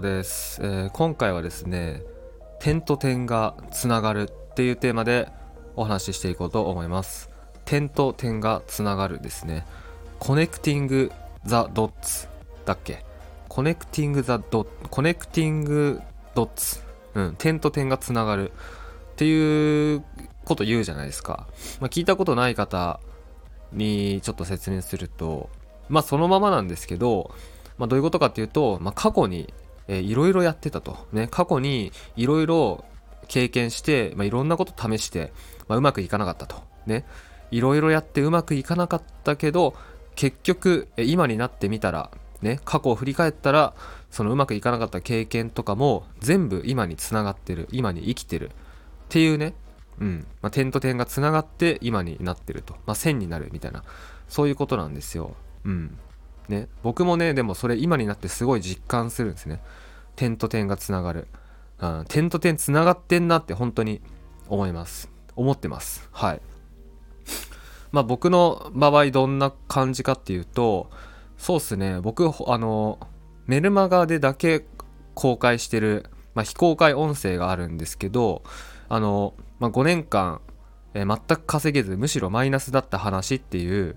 です、えー、今回はですね点と点がつながるっていうテーマでお話ししていこうと思います。点と点がつながるですね。 connecting the dots だっけ？ connecting the dot connecting dots うん点と点がつながるっていうこと言うじゃないですか、まあ、聞いたことない方にちょっと説明するとまあそのままなんですけどまあ、どういうことかっていうと、まあ、過去にいろいろやってたと。ね、過去にいろいろ経験して、まあ、いろんなこと試して、まあ、うまくいかなかったと。ね、いろいろやってうまくいかなかったけど、結局、今になってみたら、ね、過去を振り返ったら、そのうまくいかなかった経験とかも全部今につながってる、今に生きてるっていうね、うん、まあ、点と点がつながって今になってると。まあ、線になるみたいな、そういうことなんですよ。うん。ね、僕もね、でもそれ今になってすごい実感するんですね。点と点がつながる。うん、点と点つながってんなって本当に思います。思ってます。はい。まあ僕の場合どんな感じかっていうと、そうっすね、僕、あの、メルマガでだけ公開してる、まあ、非公開音声があるんですけど、あの、まあ、5年間、え、全く稼げず、むしろマイナスだった話っていう、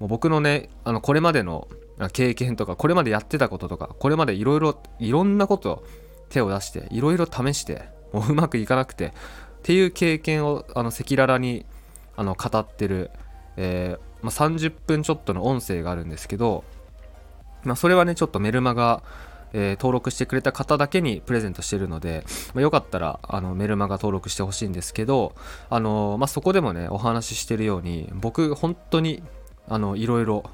もう僕のね、あの、これまでの経験とかこれまでやってたこととかこれまでいろいろいろんなこと手を出していろいろ試してもううまくいかなくてっていう経験を赤裸々にあの語ってる、えー、まあ、30分ちょっとの音声があるんですけど、まあ、それはねちょっとメルマガ、えー、登録してくれた方だけにプレゼントしてるので、まあ、よかったらあのメルマガ登録してほしいんですけど、あのまそこでもねお話ししてるように僕本当にいろいろ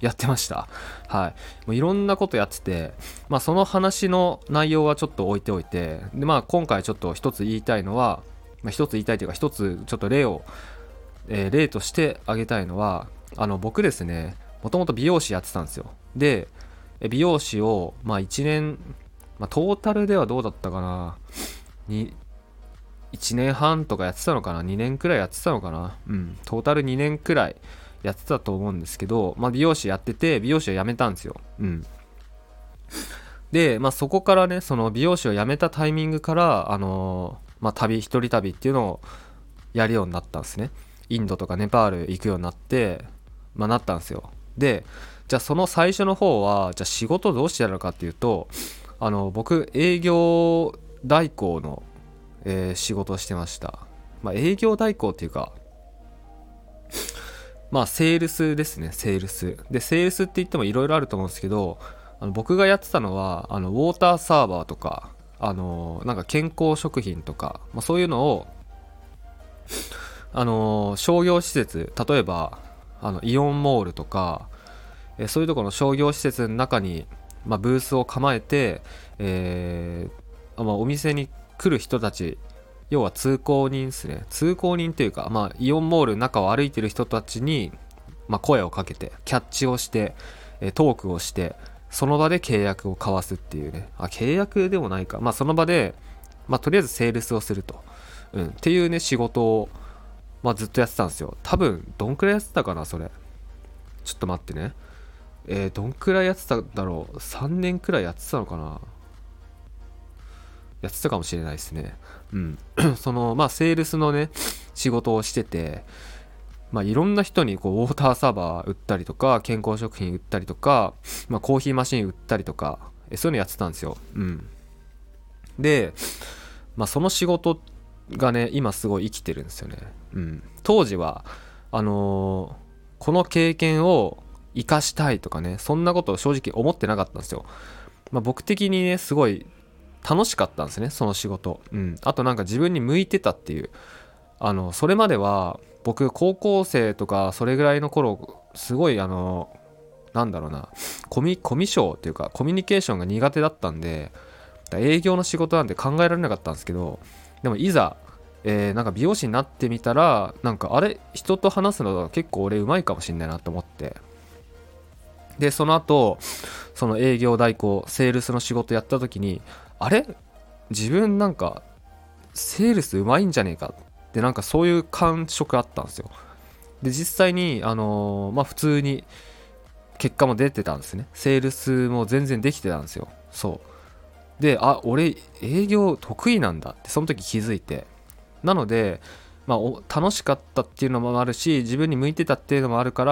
やってました。はい。もういろんなことやってて、まあその話の内容はちょっと置いておいて、でまあ今回ちょっと一つ言いたいのは、まあ、一つ言いたいというか一つちょっと例を、えー、例として挙げたいのは、あの僕ですね、もともと美容師やってたんですよ。で、美容師を、まあ1年、まあトータルではどうだったかな、に、1年半とかやってたのかな ?2 年くらいやってたのかな？うん、トータル2年くらいやってたと思うんですけど、まあ、美容師やってて、美容師を辞めたんですよ。うん。で、まあ、そこからね、その美容師を辞めたタイミングから、あのー、まあ、旅、一人旅っていうのをやるようになったんですね。インドとかネパール行くようになって、まあ、なったんですよ。で、じゃあその最初の方は、じゃあ仕事どうしてたのかっていうと、あの、僕、営業代行の、えー、仕事をしてました。まあ、営業代行っていうか、まあ、セールスですね、セールス。で、セールスって言ってもいろいろあると思うんですけど、あの僕がやってたのは、あの、ウォーターサーバーとか、あの、なんか健康食品とか、まあ、そういうのを、あの、商業施設、例えば、あの、イオンモールとか、えそういうところの商業施設の中に、まあ、ブースを構えて、えー、まあ、お店に来る人たち要は通行人ですね。通行人というか、まあ、イオンモールの中を歩いてる人たちに、まあ、声をかけてキャッチをしてトークをしてその場で契約を交わすっていうね。あ契約でもないか。まあその場で、まあ、とりあえずセールスをすると、うん、っていうね仕事を、まあ、ずっとやってたんですよ。多分どんくらいやってたかなそれ。ちょっと待ってね。えー、どんくらいやってたんだろう。3年くらいやってたのかな。やってたかもしれないですね。うん。その、まあ、セールスのね、仕事をしてて、まあ、いろんな人にこうウォーターサーバー売ったりとか、健康食品売ったりとか、まあ、コーヒーマシン売ったりとか、そういうのやってたんですよ。うん。で、まあ、その仕事がね、今すごい生きてるんですよね。うん。当時は、あのー、この経験を生かしたいとかね、そんなことを正直思ってなかったんですよ。まあ、僕的にね、すごい楽しかったんですねその仕事。うん。あとなんか自分に向いてたっていう。あのそれまでは僕高校生とかそれぐらいの頃すごいあのなんだろうなコミコミュ障っていうかコミュニケーションが苦手だったんで営業の仕事なんて考えられなかったんですけどでもいざ、えー、なんか美容師になってみたらなんかあれ人と話すの結構俺うまいかもしんないなと思って。でその後その営業代行セールスの仕事やった時にあれ？自分なんかセールスうまいんじゃねえか？ってなんかそういう感触あったんですよ。で実際にあのー、まあ普通に結果も出てたんですね。セールスも全然できてたんですよ。そう。であ俺営業得意なんだ。ってその時気づいて。なので、まあ、楽しかったっていうのもあるし自分に向いてたっていうのもあるか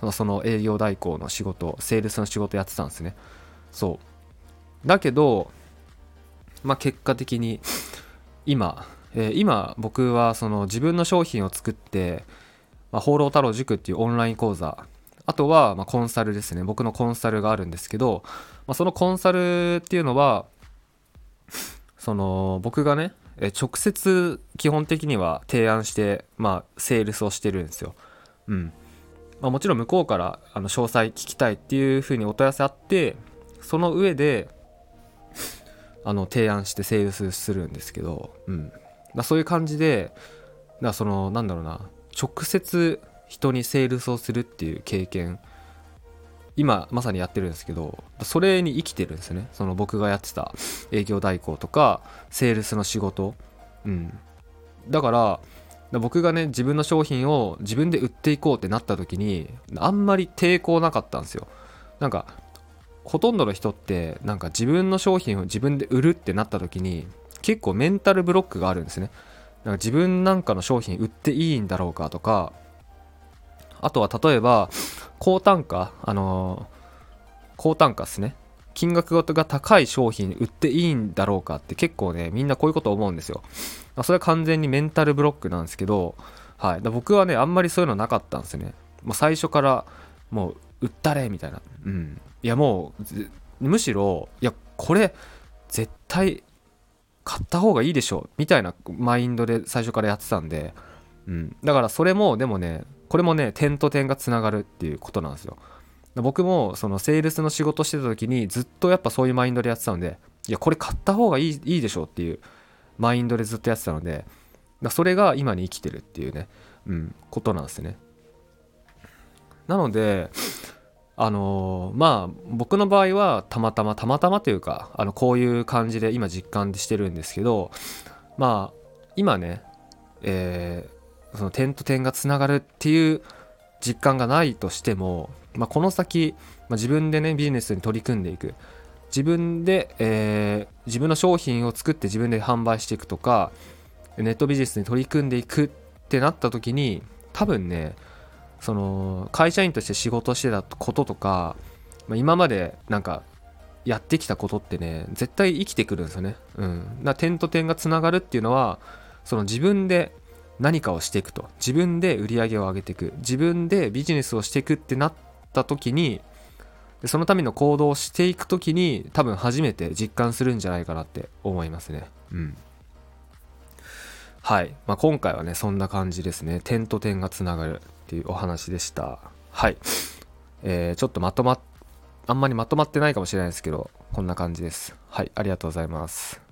らその営業代行の仕事セールスの仕事やってたんですね。そう。だけどまあ結果的に今、えー、今僕はその自分の商品を作ってまあ、放浪太郎塾っていうオンライン講座あとはまコンサルですね。僕のコンサルがあるんですけど、まあ、そのコンサルっていうのはその僕がね直接基本的には提案してまあセールスをしてるんですよ。うん。まあ、もちろん向こうからあの詳細聞きたいっていうふうにお問い合わせあってその上であの提案してセールスするんですけど、うん、だそういう感じでだそのなんだろうな。直接人にセールスをするっていう経験今まさにやってるんですけどそれに生きてるんですよね。その僕がやってた営業代行とかセールスの仕事。うん。だから僕がね自分の商品を自分で売っていこうってなった時にあんまり抵抗なかったんですよ。なんかほとんどの人ってなんか自分の商品を自分で売るってなった時に結構メンタルブロックがあるんですね。なんか自分なんかの商品売っていいんだろうかとかあとは例えば高単価あのー、高単価ですね。金額が高い商品売っていいんだろうかって結構ねみんなこういうこと思うんですよ。それは完全にメンタルブロックなんですけど、はい、僕はねあんまりそういうのなかったんですよね。もう最初からもう売ったれみたいな。うん。いやもうむしろいやこれ絶対買った方がいいでしょみたいなマインドで最初からやってたんで、うん、だからそれもでもねこれもね点と点がつながるっていうことなんですよ。僕もそのセールスの仕事してた時にずっとやっぱそういうマインドでやってたのでいやこれ買った方がいいいいでしょっていうマインドでずっとやってたのでそれが今に生きてるっていうね、うん、ことなんですね。なのであの、まあ僕の場合はたまたまたまたまというかあのこういう感じで今実感してるんですけどまあ今ね、えー、その点と点がつながるっていう実感がないとしても、まあ、この先、まあ、自分でねビジネスに取り組んでいく。自分で、えー、自分の商品を作って自分で販売していくとかネットビジネスに取り組んでいくってなった時に多分ねその会社員として仕事してたこととか、まあ、今までなんかやってきたことってね絶対生きてくるんですよね。うん、だ点と点がつながるっていうのはその自分で何かをしていくと自分で売り上げを上げていく自分でビジネスをしていくってなった時にそのための行動をしていく時に多分初めて実感するんじゃないかなって思いますね。うんはい、まあ、今回はねそんな感じですね点と点がつながるっていうお話でした。はい。えー、ちょっとまとまっ、あんまりまとまってないかもしれないですけど、こんな感じです。はい、ありがとうございます。